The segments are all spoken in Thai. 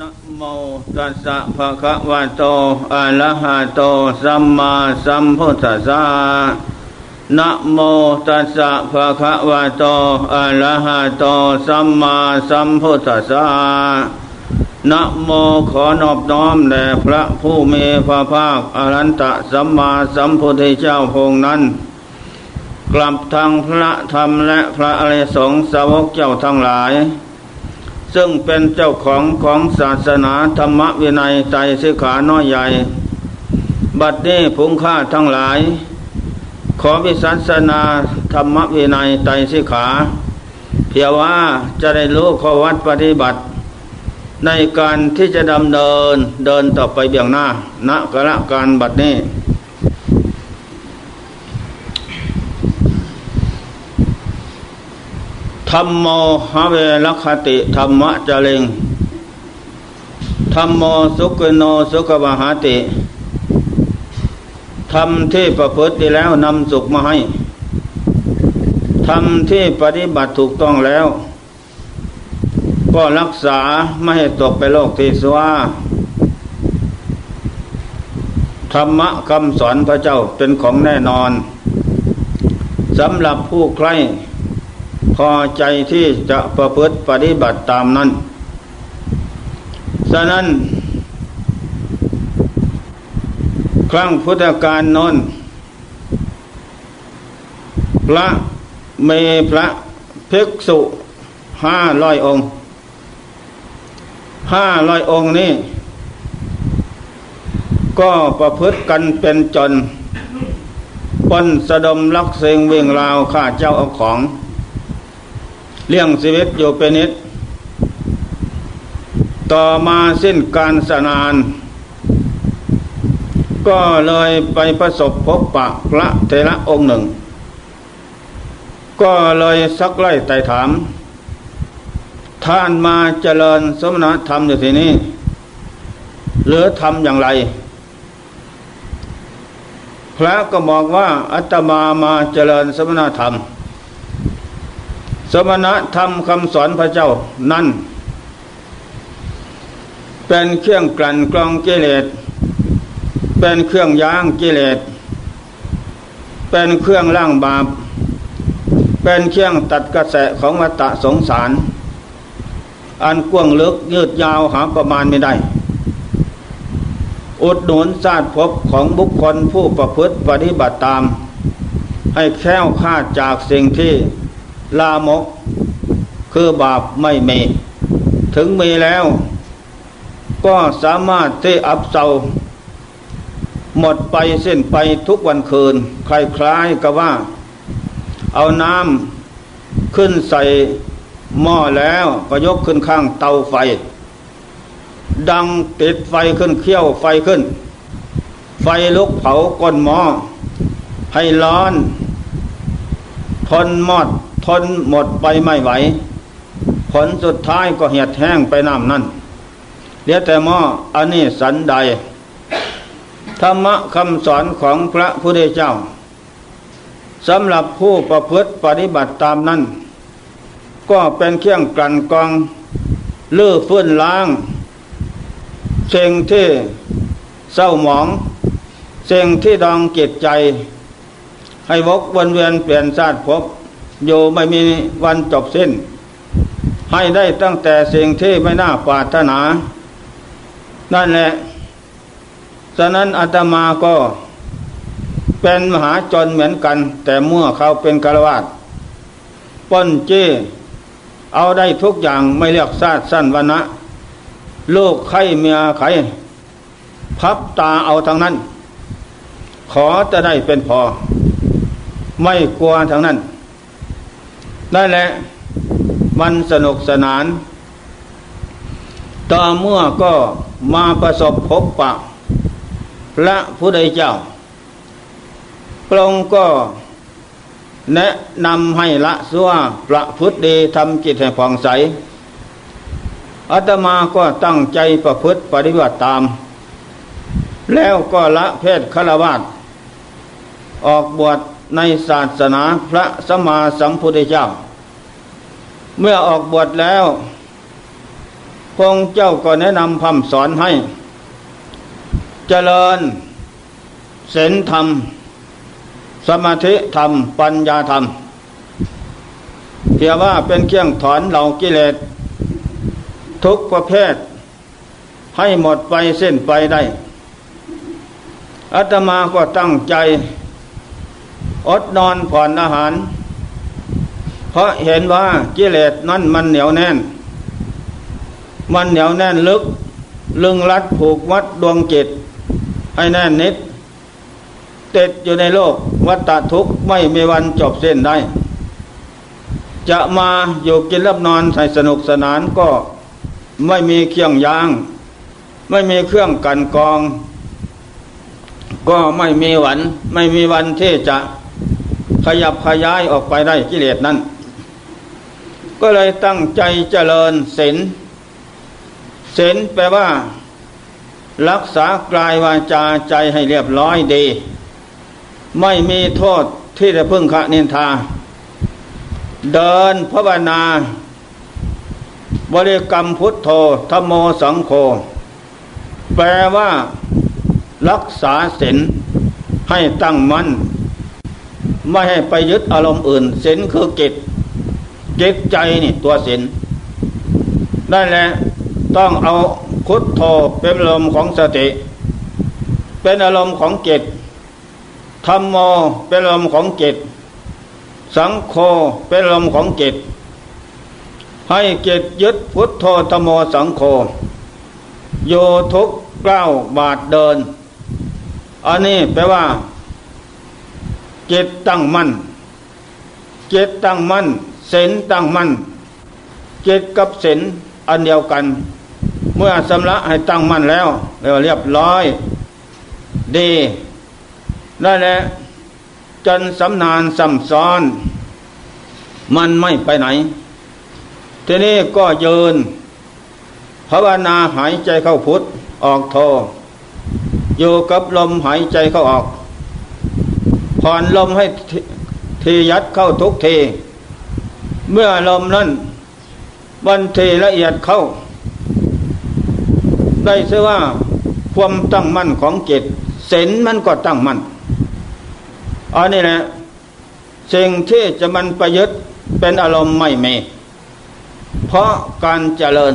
นะโมตัสสะภะคะวะโต อะระหะโต สัมมาสัมพุทธัสสะ นะโมตัสสะภะคะวะโต อะระหะโต สัมมาสัมพุทธัสสะ นะโมขอนอบน้อมแด่พระผู้มีพระภาคอรันตะสัมมาสัมพุทธเจ้าพงนั้น กลับทางพระธรรมและพระอริยสงฆ์สาวกเจ้าทั้งหลาย ซึ่งเป็นเจ้าของของศาสนาธรรมวินัยใจสิขาน้อยใหญ่ บัดนี้ผงค่าทั้งหลาย ขอวิสัสนาธรรมวินัยใจสิขา เพียงว่าจะได้รู้ข้อวัดปฏิบัติ ในการที่จะดำเนินเดินต่อไปเบี่ยงหน้าณกระการบัดนี้ ธรรมโมหเวรคติธรรมะจริงธรรมโมสุขโนสุขวหาติทำที่ประพฤติแล้วนำสุขมาให้ทำที่ปฏิบัติถูกต้องแล้ว ก็รักษาไม่ให้ตกไปโลกที่สว่าธรรมะคำสอนพระเจ้าเป็นของแน่นอนสำหรับผู้ใคร พอใจที่จะประพฤติปฏิบัติตามนั้น ฉะนั้น ครั้งพุทธกาลนนพระเมพระภิกษุห้าร้อยองค์ห้าร้อยองค์นี้ ก็ประพฤติกันเป็นจนปนสะดมลักเสงเวียงราวข้าเจ้าเอาของ เลี้ยงชีวิตอยู่เป็นนิด ต่อมาสิ้นการสนาน ก็เลยไปประสบพบปะพระเทระองค์หนึ่ง ก็เลยสักไล่ไต่ถาม ท่านมาเจริญสมณธรรมอยู่ที่นี่หรือทำอย่างไร พระก็บอกว่าอัตมามาเจริญสมณธรรม สมณธรรมคำสอนพระเจ้านั่น เป็นเครื่องกลั่นกรองกิเลส เป็นเครื่องย่างกิเลส เป็นเครื่องล่างบาป เป็นเครื่องตัดกระแสของวัฏสงสาร อันกว้างลึกยืดยาวหาประมาณไม่ได้ อุดหนุนชาติภพบของบุคคลผู้ประพฤติปฏิบัติตาม ให้แค้วคาดจากสิ่งที่ ลามก คือบาปไม่มีถึงมีแล้ว ก็สามารถที่อับเซาหมดไปเส้นไปทุกวันคืน คล้ายๆกับว่า เอาน้ำขึ้นใส่หม้อแล้วก็ยกขึ้นข้างเตาไฟ ดังติดไฟขึ้นเขี้ยวไฟขึ้น ไฟลุกเผาก้นหม้อให้ร้อน ทนมอดทนหมดไปไม่ไหว ผลสุดท้ายก็เหียดแห้งไปน้ำนั่นเหลือแต่หม้ออันนี้สันใด ธรรมะคำสอนของพระพุทธเจ้าสำหรับผู้ประพฤติปฏิบัติตามนั้น ก็เป็นเครื่องกลั่นกองลื้อฟื้นล้างเสิ่งที่เศร้าหมองเสิ่งที่ดองจิตใจ ให้วกวนเวียนเปลี่ยนชาติภพอยู่ไม่มีวันจบสิ้น ให้ได้ตั้งแต่สิ่งที่ไม่น่าปรารถนา นั่นแหละฉะนั้นอาตมาก็เป็นมหาจนเหมือนกัน แต่เมื่อเขาเป็นกรวาดป้นเจ้เอาได้ทุกอย่างไม่เลือกซาดสั้นวันนะโลกไข่เมียไข่พับตาเอาทางนั้น ขอจะได้เป็นพอ ไม่กลัวทางนั้นนั่นแหละมันสนุกสนาน ต่อเมื่อก็มาประสบพบปะ พระพุทธเจ้าพระองค์ก็แนะนำให้ละสัวประพฤติดีทำจิตให้ผ่องใสอาตมาก็ตั้งใจประพฤติปฏิบัติตาม แล้วก็ละเพศฆราวาสออกบวช ในศาสนาพระสมมาสัมพุทธเจ้า เมื่อออกบวชแล้ว พงเจ้าก็แนะนำคำสอนให้ เจริญศีลธรรม สมาธิธรรม ปัญญาธรรมเพียว่าเป็นเครื่องถอนเหล่ากิเลสทุกประเภท ให้หมดไปเส้นไปได้อาตมาก็ตั้งใจ อดนอนผ่อนอาหาร เพราะเห็นว่ากิเลสนั้นมันเหนียวแน่น มันเหนียวแน่นลึก ลึงรัดผูกวัดดวงจิตให้แน่นนิดติดอยู่ในโลกวัฏทุกข์ไม่มีวันจบเส้นได้ จะมาอยู่กินรับนอนใส่สนุกสนานก็ไม่มีเครื่องยาง ไม่มีเครื่องกันกอง ก็ไม่มีวัน ไม่มีวันที่จะ ขยับขยายออกไปได้กิเลสนั้น ก็เลยตั้งใจเจริญศีลศีลแปลว่า รักษากายวาจาใจให้เรียบร้อยดี ไม่มีโทษที่จะพึ่งขะนินทา เดินภาวนา บริกรรมพุทโธธรรมโมสังโฆแปลว่า รักษาศีลให้ตั้งมั่น ไม่ให้ไปยึดอารมณ์อื่นศีลคือกิจจิตใจนี่ตัวศีลได้แหละต้องเอาพุทโธเป็นอารมณ์ของสติ เป็นอารมณ์ของจิตธรรมโมเป็นอารมณ์ของจิตสังโฆเป็นอารมณ์ของจิตให้เกตยึดพุทโธธโมสังโฆโยทุกเก้าบาทเดิน อันนี้แปลว่า จตตั้งมั่นเจตตั้งมั่นเส้นตั้งมั่นเจตกับเส้นอันเดียวกัน เมื่อสำระให้ตั้งมั่นแล้วเรียบร้อยดีนั่นแหละจนสำนานซ้ำซ้อน มันไม่ไปไหน ทีนี้ก็ยืนภาวนาหายใจเข้าพุทธออกโทอยู่กับลมหายใจเข้าออก ผ่อนลมให้ทียัดเข้าทุกที เมื่อลมนั้นบันทีละเอียดเข้า ได้เสว่าความตั้งมั่นของจิตเส้นมันก็ตั้งมั่นอันนี้แหละสิ่งที่จะมันประยุทธ์เป็นอารมณ์ไม่มีเพราะการเจริญ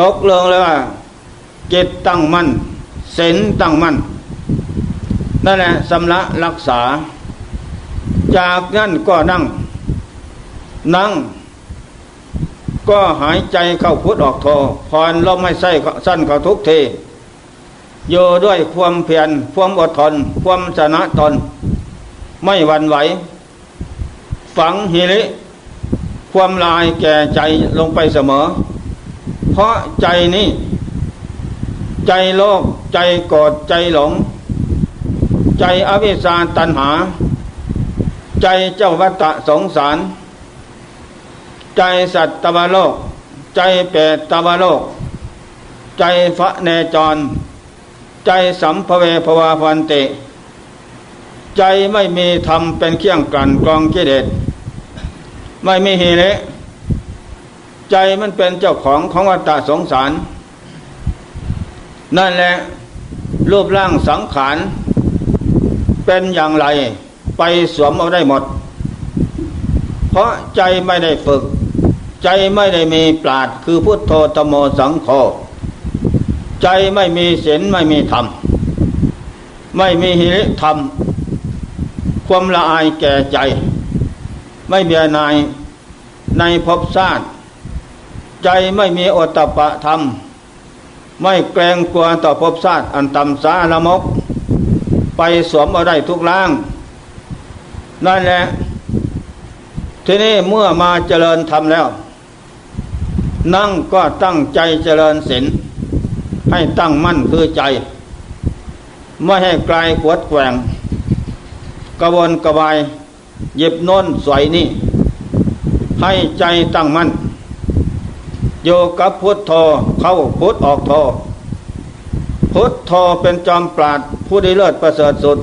ตกลงเลยว่าจิตตั้งมั่นศีลตั้งมั่น นั่นแหละสำละรักษา จากนั้นก็นั่ง นั่ง ก็หายใจเข้าพุทธออกโทผ่อนลมให้ใส้สั้นเข้าทุกทีโยด้วยความเพียรความอดทน ความชนะตน ไม่หวั่นไหว ฝังหิริความลายแก่ใจลงไปเสมอ เพราะใจนี้ ใจโลภใจโกรธใจหลง ใจอวิชาตัณหา ใจเจ้าวัตะสงสาร ใจสัตตวโลก ใจเปรตตวโลก ใจฟะเนจร ใจสัมภเวภวาพันเต ใจไม่มีธรรมเป็นเครื่องกลั่นกรองกิเลสไม่มีเหตุใจมันเป็นเจ้าของของวัฏสงสาร นั่นแหละรูปร่างสังขาร เป็นอย่างไร ไปสวมเอาได้หมด เพราะใจไม่ได้ฝึก ใจไม่ได้มีปราดคือพุทโธตโมสังโฆใจไม่มีศีลไม่มีธรรม ไม่มีหิริธรรม ความละอายแก่ใจ ไม่เบียนายในภพชาติใจไม่มีอตตปะธรรม ไม่แกรงกลัวต่อภพชาติอันต่ำสาละมก ไปสวมเอาได้ทุกล่าง นั่นแหละทีนี้เมื่อมาเจริญธรรมแล้ว นั่งก็ตั้งใจเจริญศีลให้ตั้งมั่นคือใจ ไม่ให้กลายขวดแกว่งกระวนกระวายเย็บน้นสวยนี่ ให้ใจตั้งมั่นโยกับพุทธโธเข้าพุทธออกโธพุทธโธเป็นจอมปราด ผู้ได้เลิศประเสริฐสุด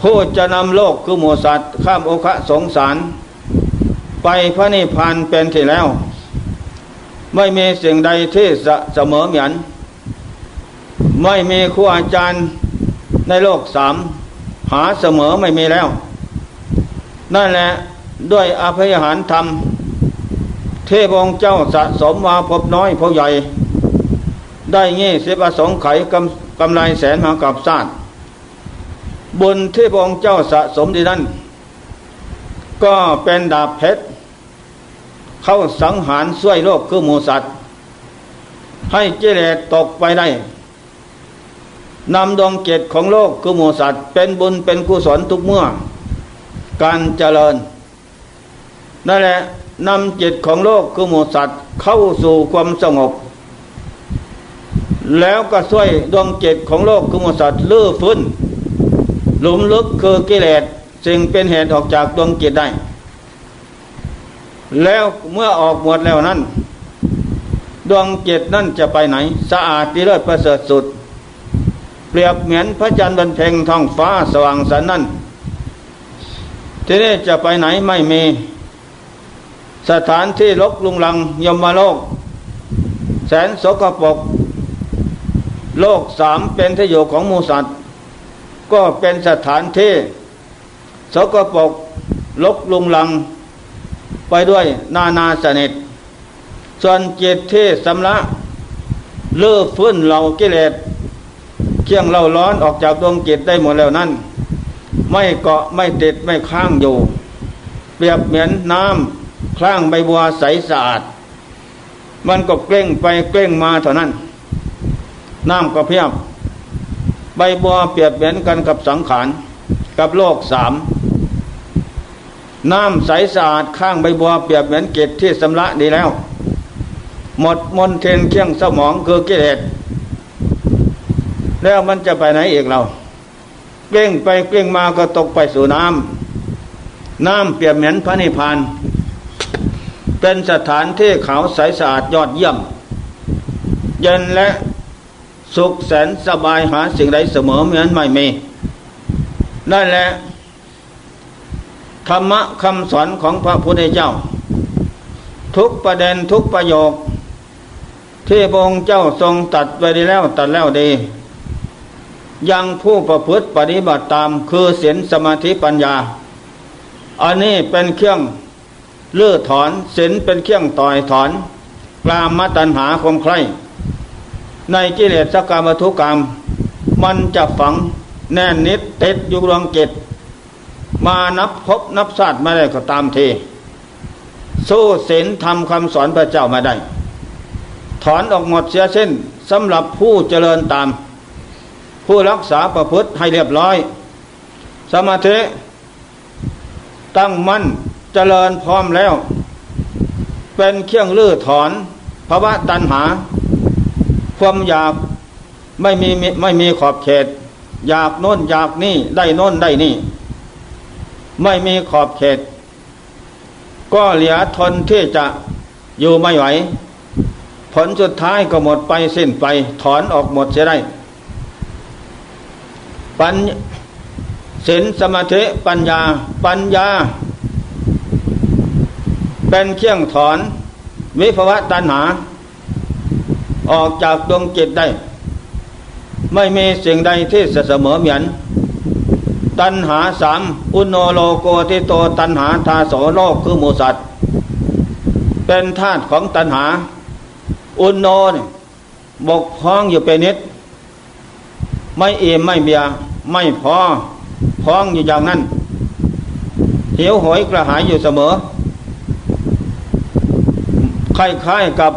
ผู้จะนำโลกคือหมูสัตว์ ข้ามโอคะสงสาร ไปพระนิพพานเป็นที่แล้ว ไม่มีสิ่งใดที่เสมอเหมือนไม่มีครูอาจารย์ในโลกสามหาเสมอไม่มีแล้ว นั่นแหละด้วยอภัยหารธรรม เทพองเจ้าสะสมมาพบน้อยพบใหญ่ ได้เงี้เสบสงไขกำ กำไรแสนมากับซาตบุญที่พระองค์เจ้าสะสมดีนั้น ก็เป็นดาบเพชร เข้าสังหารช่วยโลกคือหมูสัตว์ ให้เจเลตตกไปได้นำดวงเกตของโลกคือหมูสัตว์ เป็นบุญเป็นกุศลทุกเมื่อ การเจริญนั่นแหละนำจิตของโลกคือหมูสัตว์เข้าสู่ความสงบ แล้วก็ช่วยดวงจิตของโลกคือมสัตว์ลื้อฟื้นหลุมลึกคือกิเลสสิ่งเป็นเหตุออกจากดวงจิตได้ แล้วเมื่อออกหมดแล้วนั้น ดวงจิตนั่นจะไปไหน สะอาดดีเลิศประเสริฐสุด เปรียบเหมือนพระจันทร์บนเพ็งท้องฟ้าสว่างสันนั่นทีนี้จะไปไหนไม่มี สถานที่ลกลุงลังยมมาโลก แสนสกปรก โลกสามเป็นที่อยู่ของมูสัตว์ ก็เป็นสถานที่สกปรกลกลุงลัง ไปด้วยนานาสนิท ส่วนจิตที่สำละเลือฟื้นเหล่ากิเลสเคี่ยงเล่าร้อนออกจากดวงจิตได้หมดแล้วนั้นไม่เกาะไม่ติดไม่ค้างอยู่ เปรียบเหมือนน้ำคล้างใบบัวใสสะอาด มันก็เกล้งไปเกล้งมาเท่านั้น น้ำก็เพียบใบบัวเปรียบเหมือนกันกับสังขารกับโลกสามน้ำใสสะอาดข้างใบบัวเปรียบเหมือนเกศที่สำละดีแล้ว หมดมนเทนเคียงสมองคือกิเลสแล้วมันจะไปไหนอีกเราเกล้งไปเกล้งมาก็ตกไปสู่น้ำน้ำเปรียบเหมือนพระนิพพาน เป็นสถานที่ขาวใสสะอาดยอดเยี่ยม เย็นและ สุขแสนสบายหาสิ่งใดเสมอเหมือนไม่มีนั่นแหละธรรมะคำสอนของพระพุทธเจ้า ทุกประเด็นทุกประโยค ที่พระองค์เจ้าทรงตัดไว้ดีแล้วตัดแล้วดี ยังผู้ประพฤติปฏิบัติตามคือศีลสมาธิปัญญา อันนี้เป็นเครื่องเลื่อถอนศีลเป็นเครื่องต่อยถอนกลามมตัญหาคมใคร ในกิเลสกรรมทุกกรรม มันจะฝังแน่นนิดติดอยู่ดวงจิตมานับพบนับศาสตร์ไม่ได้ก็ตามทีสู้ศีลทำคำสอนพระเจ้ามาได้ ถอนออกหมดเสียเส้นสำหรับผู้เจริญตาม ผู้รักษาประพฤติให้เรียบร้อย สมาธิตั้งมั่นเจริญพร้อมแล้ว เป็นเครื่องลื้อถอนภาวะตัณหา ความอยากไม่มีไม่มีขอบเขต อยากโน้นอยากนี่ได้โน้นได้นี่ ไม่มีขอบเขต ก็เหลือทนที่จะอยู่ไม่ไหว ผลสุดท้ายก็หมดไปสิ้นไป ถอนออกหมดเสียได้ ปัญศีลสมาธิปัญญาปัญญา เป็นเครื่องถอน วิภวะตัณหา ออกจากดวงจิตได้ ไม่มีสิ่งใดที่เสมอเหมือน ตัณหาสามอุโนโลโกทิโตตัณหาทาโสโลกคือหมูสัตว์ เป็นธาตุของตัณหา อุโนบกพ้องอยู่เป็นนิด ไม่เอมไม่เบีย ไม่พอพ้องอยู่อย่างนั้นเหิวหอยกระหายอยู่เสมอคล้ายๆกับ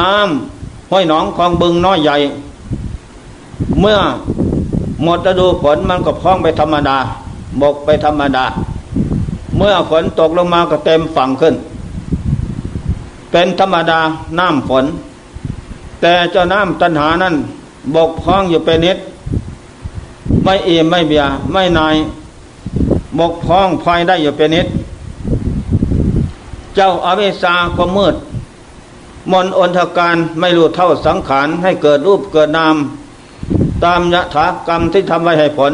น้ำห้อยหนองคลองบึงน้อยใหญ่ เมื่อหมดฤดูฝนมันก็พ้องไปธรรมดา บกไปธรรมดา เมื่อฝนตกลงมาก็เต็มฝั่งขึ้น เป็นธรรมดาน้ำฝน แต่เจ้าน้ำตันหานั้น บกพ้องอยู่เป็นนิด ไม่เอี่มไม่เบียไม่นายบกพ้องพายได้อยู่เป็นนิด เจ้าอาวิสาความมืด มนอนทการไม่รู้เท่าสังขารให้เกิดรูปเกิดนาม ตามยถากรรมที่ทำไว้ให้ผล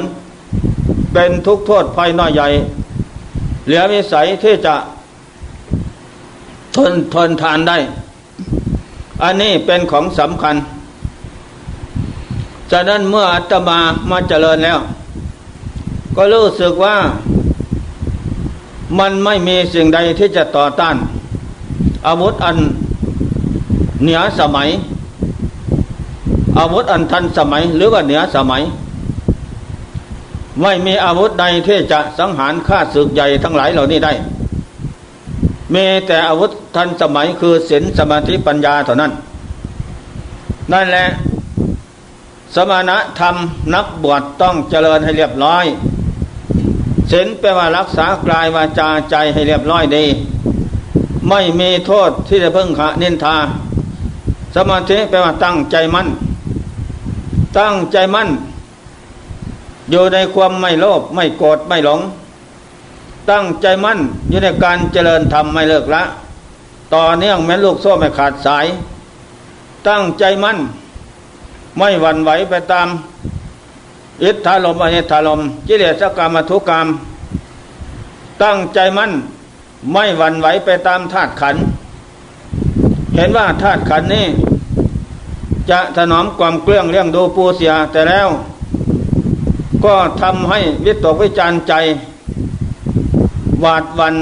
เป็นทุกโทษภัยน้อยใหญ่ เหลือวิสัยที่จะทนทนทานได้ อันนี้เป็นของสำคัญจากนั้นเมื่ออาตมามาเจริญแล้ว ก็รู้สึกว่ามันไม่มีสิ่งใดที่จะต่อต้าน อาวุธอัน เหนือสมัย อาวุธอันทันสมัย หรือว่าเหนือสมัย ไม่มีอาวุธใดที่จะสังหารฆ่าศึกใหญ่ทั้งหลายเหล่านี้ได้มีแต่อาวุธทันสมัยคือศีลสมาธิปัญญาเท่านั้น นั่นแหละสมณธรรมนักบวชต้องเจริญให้เรียบร้อยศีลแปลว่ารักษากลายวาจาใจให้เรียบร้อยดี ไม่มีโทษที่จะเพิ่งขะนินทา สมาธิแปลว่าตั้งใจมั่น ตั้งใจมั่น อยู่ในความไม่โลภไม่โกรธไม่หลง ตั้งใจมั่นอยู่ในการเจริญธรรมไม่เลิกละ ต่อเนื่องแม้ลูกโซ่ไม่ขาดสาย ตั้งใจมั่น ไม่หวั่นไหวไปตามอิทธาลมอหิธาลมกิเลสกรรมทุกกรรม ตั้งใจมั่น ไม่หวั่นไหวไปตามธาตุขัน เห็นว่าธาตุขันนี้ จะถนอมความเกลื่องเลี้ยงดูปูเสียแต่แล้ว ก็ทำให้วิตกวิจารใจ หวาดวัน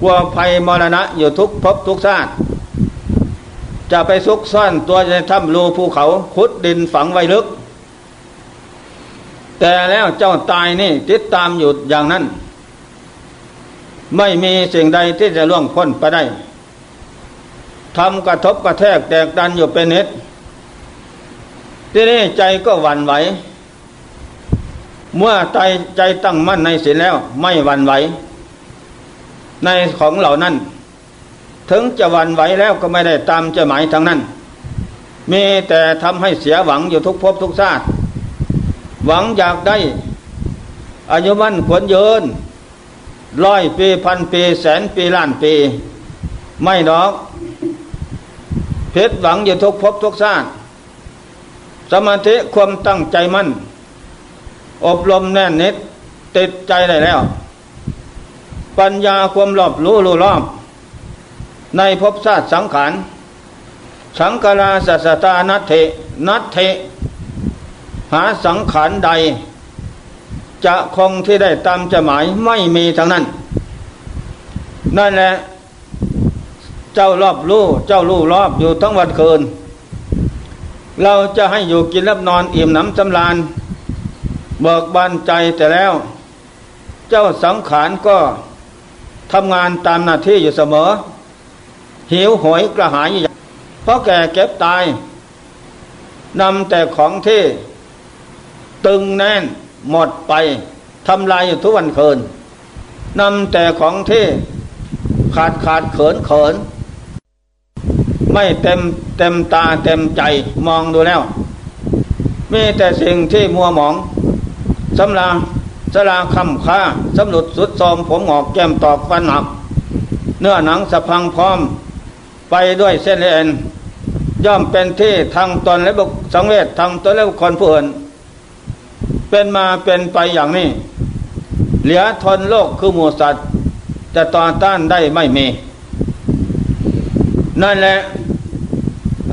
กลัวภัยมรณะอยู่ทุกภพทุกชาติจะไปซุกซ่อนตัวในถ้ำรูภูเขาขุดดินฝังไว้ลึก แต่แล้วเจ้าตายนี่ติดตามอยู่อย่างนั้น ไม่มีสิ่งใดที่จะล่วงพ้นไปได้ ทำกระทบกระแทกแตกดันอยู่เป็นนิดทีนี่ใจก็หวั่นไหว เมื่อใจใจตั้งมั่นในศีลแล้ว ไม่หวั่นไหว ในของเหล่านั้น ถึงจะวันไหวแล้วก็ไม่ได้ตามจะหมายทางนั้น มีแต่ทำให้เสียหวังอยู่ทุกภพทุกชาติ หวังอยากได้อายุมั่นขวนเยินร้อยปีพันปีแสนปีล้านปี ไม่ดอก เพชรหวังอยู่ทุกภพทุกชาติสมาธิความตั้งใจมั่น อบรมแน่นนิดติดใจได้แล้ว ปัญญาความรอบรู้รู้รอบ ในภพชาติสังขาร สังกาาสัสตานัตเทนัตเทหาสังขารใด จะคงที่ได้ตามจะหมายไม่มีทั้งนั้น นั่นแหละ เจ้ารอบรู้เจ้ารู้รอบอยู่ทั้งวันคืน เราจะให้อยู่กินรับนอนอิ่มหนำจำลานเบิกบานใจแต่แล้ว เจ้าสังขารก็ทำงานตามหน้าที่อยู่เสมอ หิวหอยกระหายอยู่เพราะแก่เก็บตายนำแต่ของที่ ตึงแน่นหมดไปทำลายอยู่ทุกวันคืนนำแต่ของที่ขาดขาดเขินเขิน ไม่เต็มเต็มตาเต็มใจมองดูแล้ว มีแต่สิ่งที่มัวหมองสำราสลาคำค้าสำหรุดสุดซอมผมหงอกแก้มตอกฟันหัก เนื้อหนังสะพังพร้อม ไปด้วยเส้นเอ็นย่อมเป็นที่ทางตนและบุคสังเวชทางตนและบุคคลผู้อื่นเป็นมาเป็นไปอย่างนี้ เหลือทนโลกคือหมูสัตว์จะต่อต้านได้ไม่มี นั่นแหละ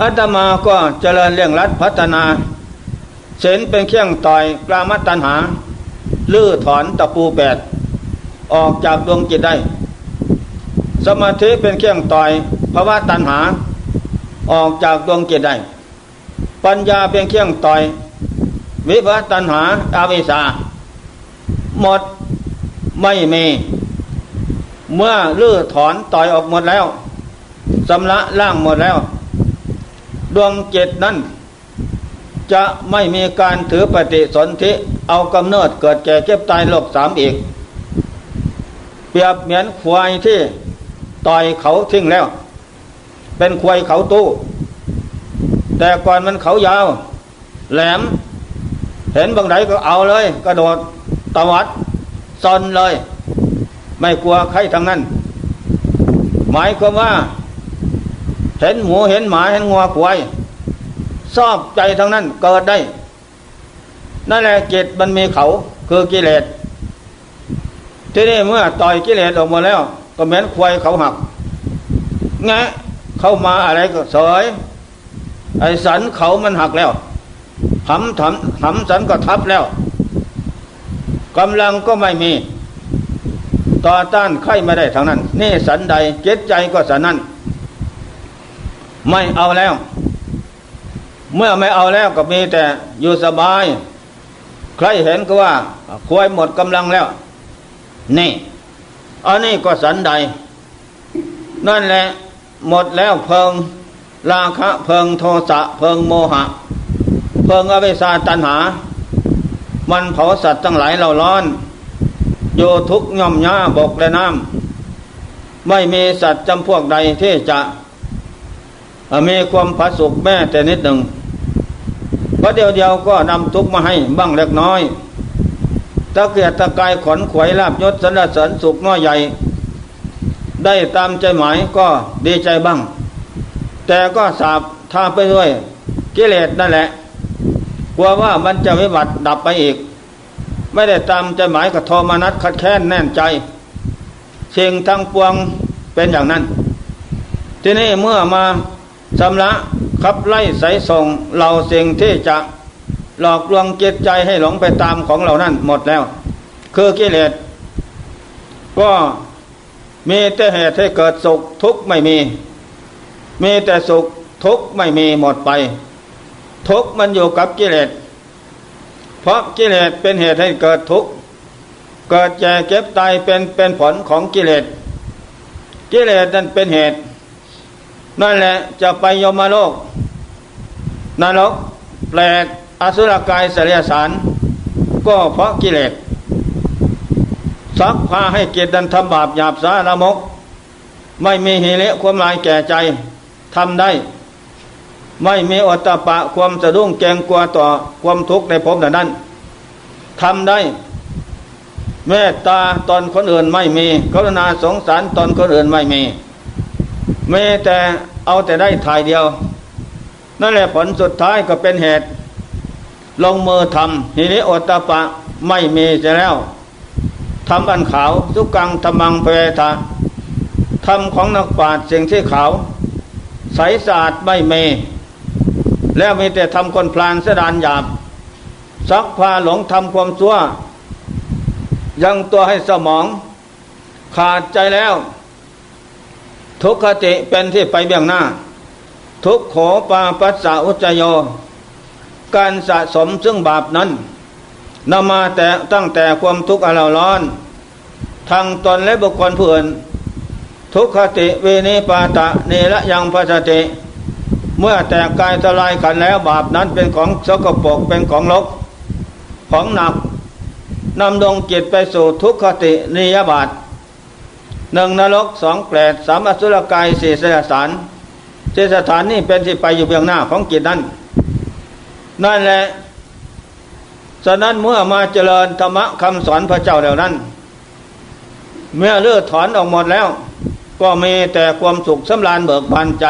อาตมาก็เจริญเรื่องรัฐพัฒนาเสนเป็นเครื่องต่อยกลามัตัญหาลื้อถอนตะปูแปด ออกจากดวงจิตได้ สมาธิเป็นเครื่องต่อยภาวะตัณหา ออกจากดวงจิตได้ ปัญญาเป็นเครื่องต่อย วิภวตัณหาอาวิสาหมดไม่มี เมื่อลื้อถอนต่อยออกหมดแล้ว สำละล่างหมดแล้ว ดวงเจิตนั้น จะไม่มีการถือปฏิสนธิเอากำเนิดเกิดแก่เก็บตายโลกสามอีก เปรียบเหมือนควายที่ต่อยเขาทิ้งแล้ว เป็นควายเขาตู้ แต่ก่อนมันเขายาว แหลม เห็นบางไดก็เอาเลย กระโดดตวัดซอนเลย ไม่กลัวใครทั้งนั้น หมายความว่า เห็นหมูเห็นหมาเห็นงัวควายชอบใจทั้งนั้นเกิดได้ นั่นแหละจิตมันมีเขาคือกิเลสที่นี่เมื่อต่อยกิเลสออกมาแล้ว ก็เหมือนควายเขาหักแงะเข้ามาอะไรก็เสยไอ้สันเขามันหักแล้วหำถำหำสันก็ทับแล้วกำลังก็ไม่มี ต่อต้านไข้ไม่ได้ทางนั้น นี่สันใดเจ็ดใจก็สันนั้น ไม่เอาแล้ว เมื่อไม่เอาแล้วก็มีแต่อยู่สบาย ใครเห็นก็ว่าควายหมดกำลังแล้ว นี่อันนี้ก็สันใด นั่นแหละหมดแล้วเพิง ราคะเพิงโทสะเพิงโมหะ เพิงอวิชาตันหา มันเผาสัตว์ทั้งหลายเราร้อนโยทุกย่อมย่าบกและน้ำไม่มีสัตว์จำพวกใดที่จะ มีความผาสุกแม่แต่นิดหนึ่งพระเดียวเดียวก็นำทุกมาให้บ้างเล็กน้อยตะเกียรตะกายขอนขวยลาบยศสรรเสริญสุขน้อยใหญ่ ได้ตามใจหมายก็ดีใจบ้าง แต่ก็สาบทาไปด้วย กิเลสนั่นแหละกลัวว่ามันจะวิบัติดับไปอีก ไม่ได้ตามใจหมายกับทมนัสขัดแค้นแน่นใจสิ่งทั้งปวงเป็นอย่างนั้น ทีนี้เมื่อมา ชำระขับไล่ใสส่งเราสิ่งที่จะหลอกลวงจิตใจให้หลงไปตามของเรานั่นหมดแล้ว คือกิเลสก็มีแต่เหตุให้เกิดสุขทุกข์ไม่มี มีแต่สุขทุกข์ไม่มีหมดไป ทุกข์มันอยู่กับกิเลสเพราะกิเลสเป็นเหตุให้เกิดทุกข์เกิดแก่เก็บตายเป็นเป็นผลของกิเลสกิเลสนั้นเป็นเหตุ นั่นแหละจะไปยมโลกนรกแปลกอสุรกายสริยสาร ก็เพราะกิเลสซักพาให้เกียรติดันทำบาปหยาบสาละมก ไม่มีหิเลความลายแก่ใจทำได้ ไม่มีอตตะปะความสะดุ้งเกงกลัวต่อความทุกข์ในภพนั้นทำได้เมตตาตอนคนอื่นไม่มี กรุณาสงสารตอนคนอื่นไม่มี เมแต่เอาแต่ได้ถ่ายเดียว นั่นแหละผลสุดท้ายก็เป็นเหตุ ลงมือทำหิริโอตปะไม่มีจะแล้วทำอันขาวสุกังธรรมังเพทะทำของนักปราชญ์สิ่งที่ขาว ใสสะอาดไม่เม แล้วมีแต่ทำคนพลานเสดานหยาบซักพาหลงทำความชั่ว ยังตัวให้สมอง ขาดใจแล้ว ทุกขติเป็นที่ไปเบื้องหน้า ทุกโขปาปัสสะอุจโย การสะสมซึ่งบาปนั้นนำมาแต่ตั้งแต่ความทุกข์อเราร้อน ทางตนและบุคคลผู้อื่น ทุกขติเวนิปาตะเนระยังพัสติ เมื่อแตกกายทลายกันแล้วบาปนั้นเป็นของสกปรกเป็นของลก ของหนักนำดวงจิตไปสู่ทุกขตินิยบาต หนึ่งนรกสองแปดสามอสุรกายสี่สสารเจสถานนี้เป็นที่ไปอยู่เบื้องหน้าของจิตนั้น นั่นแหละฉะนั้นเมื่อมาเจริญธรรมะคำสอนพระเจ้าเหล่านั้น เมื่อเลือดถอนออกหมดแล้ว ก็มีแต่ความสุขสำราญเบิกบานใจ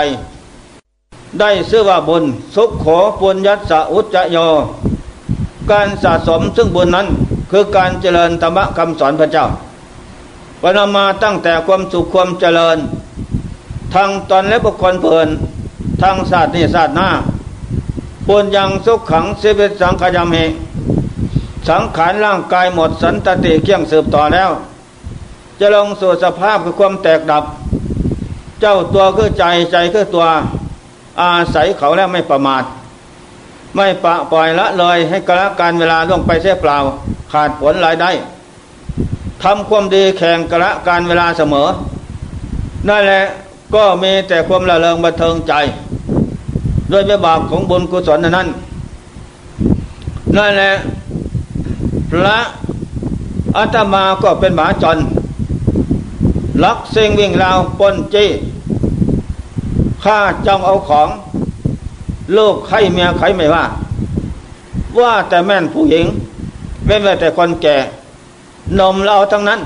ได้ซื้อว่าบุญสุขโขปุญญัสอุจจโย การสะสมซึ่งบุญนั้นคือการเจริญธรรมะคำสอนพระเจ้า ปนมาตั้งแต่ความสุขความเจริญ ทางตอนและบุคคลเพลินทางศาสตร์นี่ศาสตร์หน้าปุญยังสุขขังเสวิสังขยามเหสังขารร่างกายหมดสันตติเคี่ยงสืบต่อแล้ว จะลงสู่สภาพคือความแตกดับ เจ้าตัวคือใจใจคือตัว อาศัยเขาแล้วไม่ประมาท ไม่ปะปล่อยละเลยให้กระการเวลาล่วงไปเสียเปล่า ขาดผลรายได้ ทำความดีแข่งกระการเวลาเสมอ นั่นแหละก็มีแต่ความละเลงบันเทิงใจ ด้วยบาปของบุญกุศลนั้น นั่นแหละพระอาตมาก็เป็นหมาจรลักเซ็งวิ่งราวปนจี้ข้าจ้องเอาของ โลกใครเมียใครไม่ว่า ว่าแต่แม่นผู้หญิง ไม่แม้แต่คนแก่ นมเราทั้งนั้น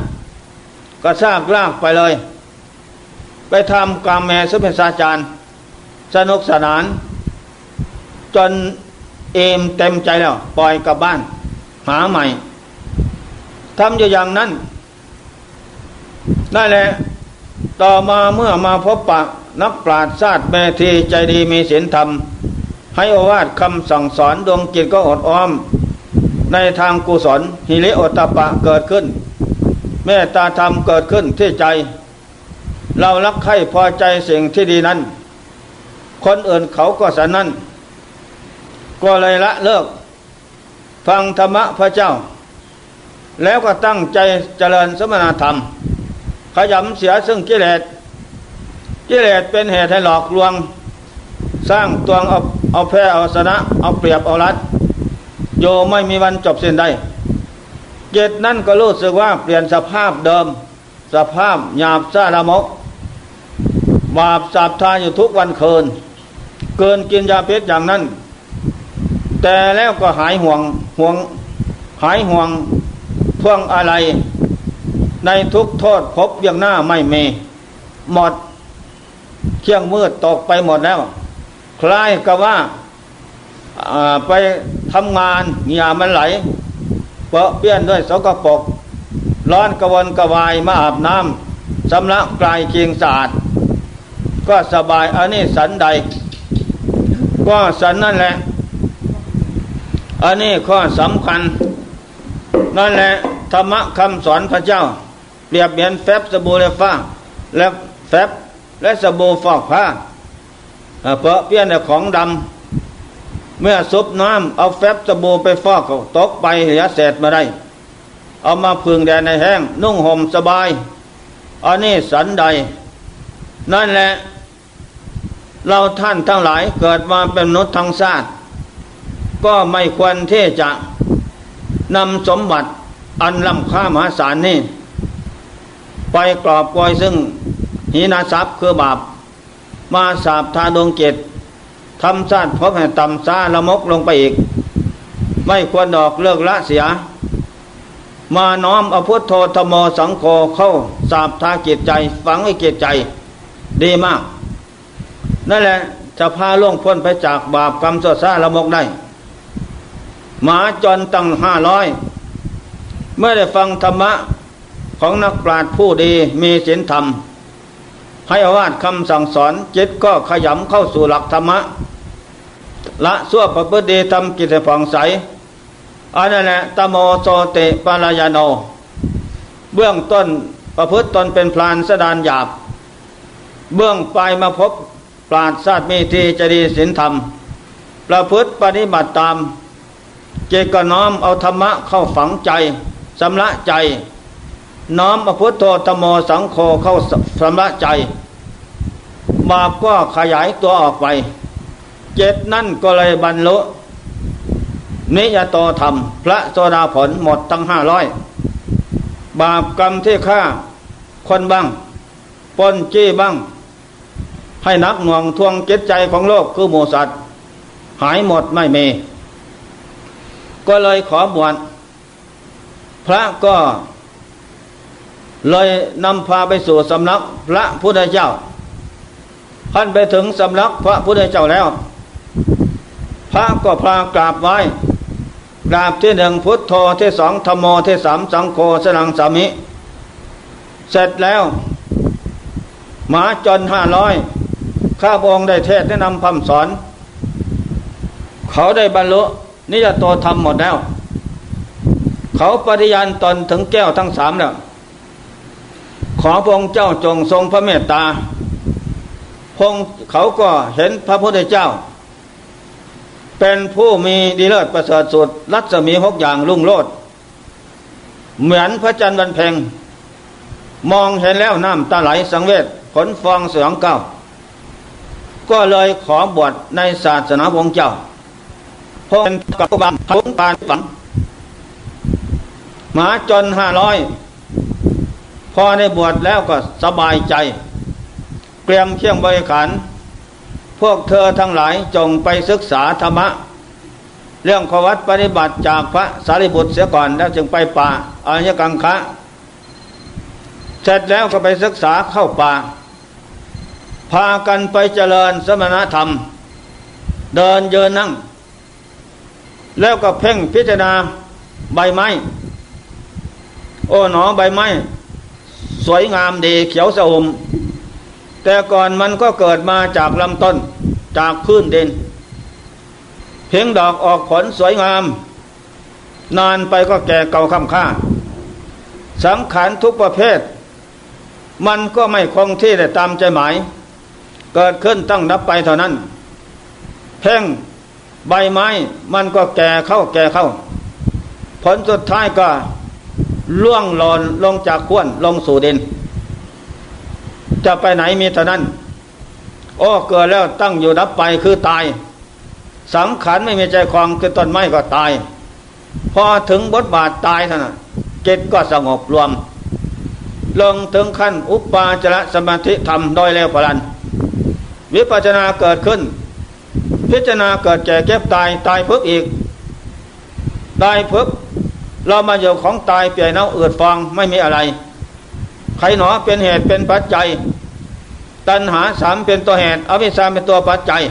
ก็ซากลากไปเลย ไปทำกรรมแม่สุภาษาจารย์ สนุกสนาน จนเอมเต็มใจแล้ว ปล่อยกลับบ้าน หาใหม่ทำอยู่อย่างนั้น ได้แหละต่อมาเมื่อมาพบปะนักปราชญ์ชาติแม่ทีใจดีมีศีลธรรม ให้อวาดคำสั่งสอนดวงจิตก็อดอ้อม ในทางกุศลฮิริโอตปะเกิดขึ้น เมตตาธรรมเกิดขึ้นที่ใจ เรารักใคร่พอใจสิ่งที่ดีนั้น คนอื่นเขาก็สันนั้น ก็เลยละเลิก ฟังธรรมะพระเจ้า แล้วก็ตั้งใจเจริญสมณธรรม ขยำเสียซึ่งกิเลสกิเลสเป็นเหตุให้หลอกลวง สร้างตัวเอาเอาแพ้เอาชนะ เอาเปรียบเอารัด โยไม่มีวันจบสิ้นได้เจตนั่นก็รู้สึกว่าเปลี่ยนสภาพเดิม สภาพหยาบซาละมก บาปสาบทาอยู่ทุกวันคืน เกินกินยาพิษอย่างนั้น แต่แล้วก็หายห่วงห่วงหายห่วงท่วงอะไร ในทุกโทษพบย่างหน้าไม่มีหมดเที่ยงมืดตกไปหมดแล้ว คล้ายกับว่าไป ทำงานเหงื่อมันไหลเปาะเปี้ยนด้วยสกปรกร้อนกระวนกระวายมาอาบน้ำสำลักกลายเคียงสะอาด ก็สบายอันนี้สันใด ก็สันนั่นแหละอันนี้ข้อสำคัญ นั่นแหละธรรมะคำสอนพระเจ้า เปรียบเหมือนแฟบสบู่และฟ้าและแฟบและสบู่ฟอกผ้าเปาะเปี้ยนของดำ เมื่อซุบน้ำเอาแฟบสบู่ไปฟอกตกไปเหลือเศษมาได้ เอามาพึ่งแดดในแห้ง นุ่งห่มสบาย อันนี้สันใด นั่นแหละ เราท่านทั้งหลายเกิดมาเป็นมนุษย์ทางชาติ ก็ไม่ควรที่จะนำสมบัติอันล้ำค่ามหาศาลนี่ ไปกรอบกอยซึ่งหินาทรัพย์คือบาป มาสาบทาดวงเกต ทำชาติพบให้ต่ำซาละมกลงไปอีก ไม่ควรดอกเลิกละเสีย มาน้อมอพุทโธธโมสังโฆเข้าสาบทาจิตใจ ฝังไว้จิตใจ ดีมาก นั่นแหละจะพาล่วงพ้นไปจากบาปกรรมสดซาละมกได้ หมาจนตั้งห้าร้อยเมื่อได้ฟังธรรมะของนักปราชญ์ผู้ดีมีศีลธรรมให้อวาดคำสั่งสอนจิตก็ขยำเข้าสู่หลักธรรมะ ละสั่วประพฤติทำกิจผ่องใสอันนั้นแหละตโมโซเตปารายโน เบื้องต้นประพฤติตนเป็นพลานสดานหยาบ เบื้องปลายมาพบปราดชาติมีทีจดีศีลธรรม ประพฤติปฏิบัติตาม เจก็น้อมเอาธรรมะเข้าฝังใจสำละใจ น้อมอพุทโธธโมสังโฆเข้าสำละใจบาปก็ขยายตัวออกไป เจ็ดนั่นก็เลยบรรลุนิยโตธรรม พระโสดาผลหมดตั้งห้าร้อยบาปกรรมที่ฆ่า คนบ้างปนจี้บ้าง ให้นักหน่วงทวงจิตใจของโลกคือหมูสัตว์ หายหมดไม่มี ก็เลยขอบวชพระก็เลยนำพาไปสู่สำนักพระพุทธเจ้าท่านไปถึงสำนักพระพุทธเจ้าแล้ว พระก็พากราบไว้กราบที่หนึ่งพุทโธที่สองธรรมโมที่สามสังโฆสนังสามิ เสร็จแล้ว หมาจนห้าร้อยข้าพองได้เทศแนะนำคำสอน เขาได้บรรลุนิยตโตธรรมหมดแล้ว เขาปฏิญาณตนถึงแก้วทั้งสามแล้ว ขอพระองค์เจ้าจงทรงพระเมตตาพงเขาก็เห็นพระพุทธเจ้า เป็นผู้มีดีเลิศประเสริฐสุด รัศมีหกอย่างลุ่งโลด เหมือนพระจันทร์วันเพ็งมองเห็นแล้วน้ำตาไหลสังเวชผลฟองเสียงเก้า ก็เลยขอบวชในศาสนาองเจ้าพงกับบังทุงปานฝังหมาจนห้าร้อยพอได้บวชแล้วก็สบายใจ เตรียมเคี่ยงบริขาร พวกเธอทั้งหลายจงไปศึกษาธรรมะ เรื่องขวัตปฏิบัติจากพระสารีบุตรเสียก่อนแล้วจึงไปป่าอายกังคะเสร็จแล้วก็ไปศึกษาเข้าป่า พากันไปเจริญสมณธรรม เดินเยินนั่ง แล้วก็เพ่งพิจารณาใบไม้ โอ้หนอใบไม้ สวยงามดีเขียวสะอม แต่ก่อนมันก็เกิดมาจากลำต้นจากพื้นดินพียงดอกออกผลสวยงาม นานไปก็แก่เก่าค้ำค่า สังขารทุกประเภท มันก็ไม่คงที่แต่ตามใจหมาย เกิดขึ้นตั้งนับไปเท่านั้น เพ่งใบไม้มันก็แก่เข้าแก่เข้า ผลสุดท้ายก็ล่วงหลอนลงจากขั้วลงสู่ดิน จะไปไหนมีเท่นั้น โอ้เกิดแล้วตั้งอยู่นับไปคือตาย สังขารไม่มีใจคลองคือต้นไม้ก็ตาย พอถึงบทบาทตายเท่านั้นจิตก็สงบรวม ลงถึงขั้นอุปาจารสมาธิธรรมโดยแล้วพลัน วิปัสนาเกิดขึ้น พิจารณาเกิดแก่เก็บตายตายเพิ่อีกตายเพิ่เรามาอยู่ของตายเปลี่ยนเอาเอืดฟองไม่มีอะไร ใครหนอเป็นเหตุเป็นปัจจัย ตัณหาสามเป็นตัวเหตุอวิชชาเป็นตัวปัจจัย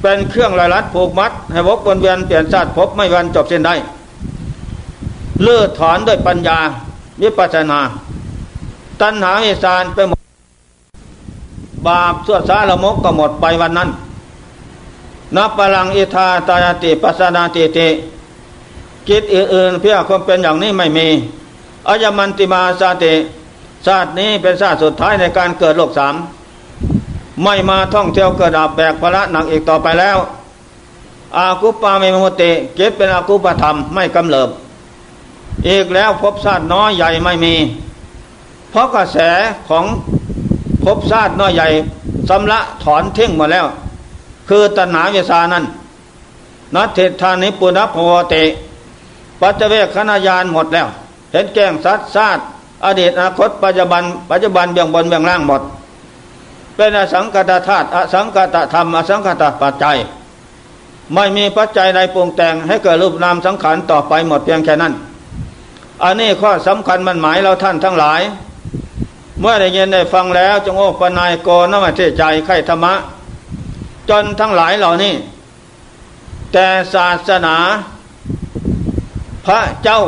เป็นเครื่องลายลัดผูกมัด ให้วกวนเวียนเปลี่ยนชาติพบไม่วันจบสิ้นได้ เลื่อถอนด้วยปัญญาวิปัสนา ตัณหาวิสารไปหมด บาปสวดสารมกก็หมดไปวันนั้นนับพลังอิทาตายติปัสนาติติกิจอื่นๆเพื่อความเป็นอย่างนี้ไม่มีอายมันติมาสาติ ชาตินี้เป็นชาติสุดท้ายในการเกิดโลกสามไม่มาท่องเที่ยวเกิดาบแบกภาระหนักอีกต่อไปแล้ว อากุปาเมมุติเกิดเป็นอากุปธรรมไม่กำเริบอีกแล้วพบชาติน้อยใหญ่ไม่มี เพราะกระแสของพบชาติน้อยใหญ่สำละถอนทิ้งมาแล้ว คือตัณหาเวสานั้นนัตเทธานิปุณพวเต ปัจเจเวคขณะยานหมดแล้ว เห็นแก้งสัตว์ชาติ อดีตอนาคตปัจจุบัน ปัจจุบันเบื้องบนเบื้องล่างหมด เป็นอสังกตธาตุอสังกตธรรมอสังกตปัจจัย ไม่มีปัจจัยใดปรุงแต่งให้เกิดรูปนามสังขารต่อไปหมดเพียงแค่นั้น อันนี้ข้อสำคัญมันหมายเราท่านทั้งหลาย เมื่อได้ยินได้ฟังแล้วจงโอปนายโกนมาเทใจไข่ธรรมะ จนทั้งหลายเหล่านี้ แต่ศาสนา พระเจ้า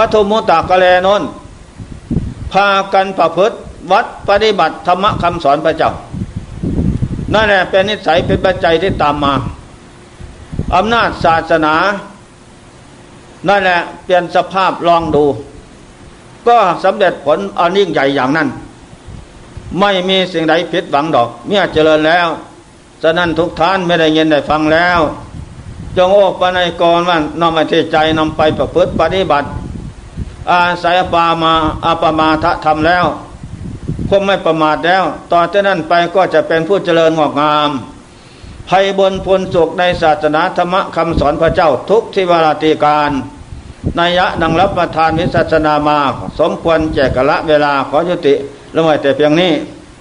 ปฐมุตากะแลนนพากันประพฤติวัดปฏิบัติธรรมคำสอนพระเจ้า นั่นแหละเป็นนิสัยเป็นปัจจัยที่ตามมาอำนาจศาสนา นั่นแหละเปลี่ยนสภาพลองดู ก็สำเร็จผลอันยิ่งใหญ่อย่างนั้น ไม่มีสิ่งใดผิดหวังดอก เมื่อเจริญแล้วฉะนั้นทุกท่านไม่ได้ยินได้ฟังแล้ว จงโอ้ปนัยกรว่านำมาเทใจนำไปประพฤติปฏิบัติ อาศัยปามาอาปมาทะทำแล้วคงไม่ประมาทแล้วต่อจากนั้นไปก็จะเป็นผู้เจริญงอกงามภัยบนพลสุขในศาสนาธรรมคำสอนพระเจ้าทุกทิวาราตีการนายะดังรับประทานวิสัชนามา สมควรแจกละเวลาขอยุติละไว้แต่เพียงนี้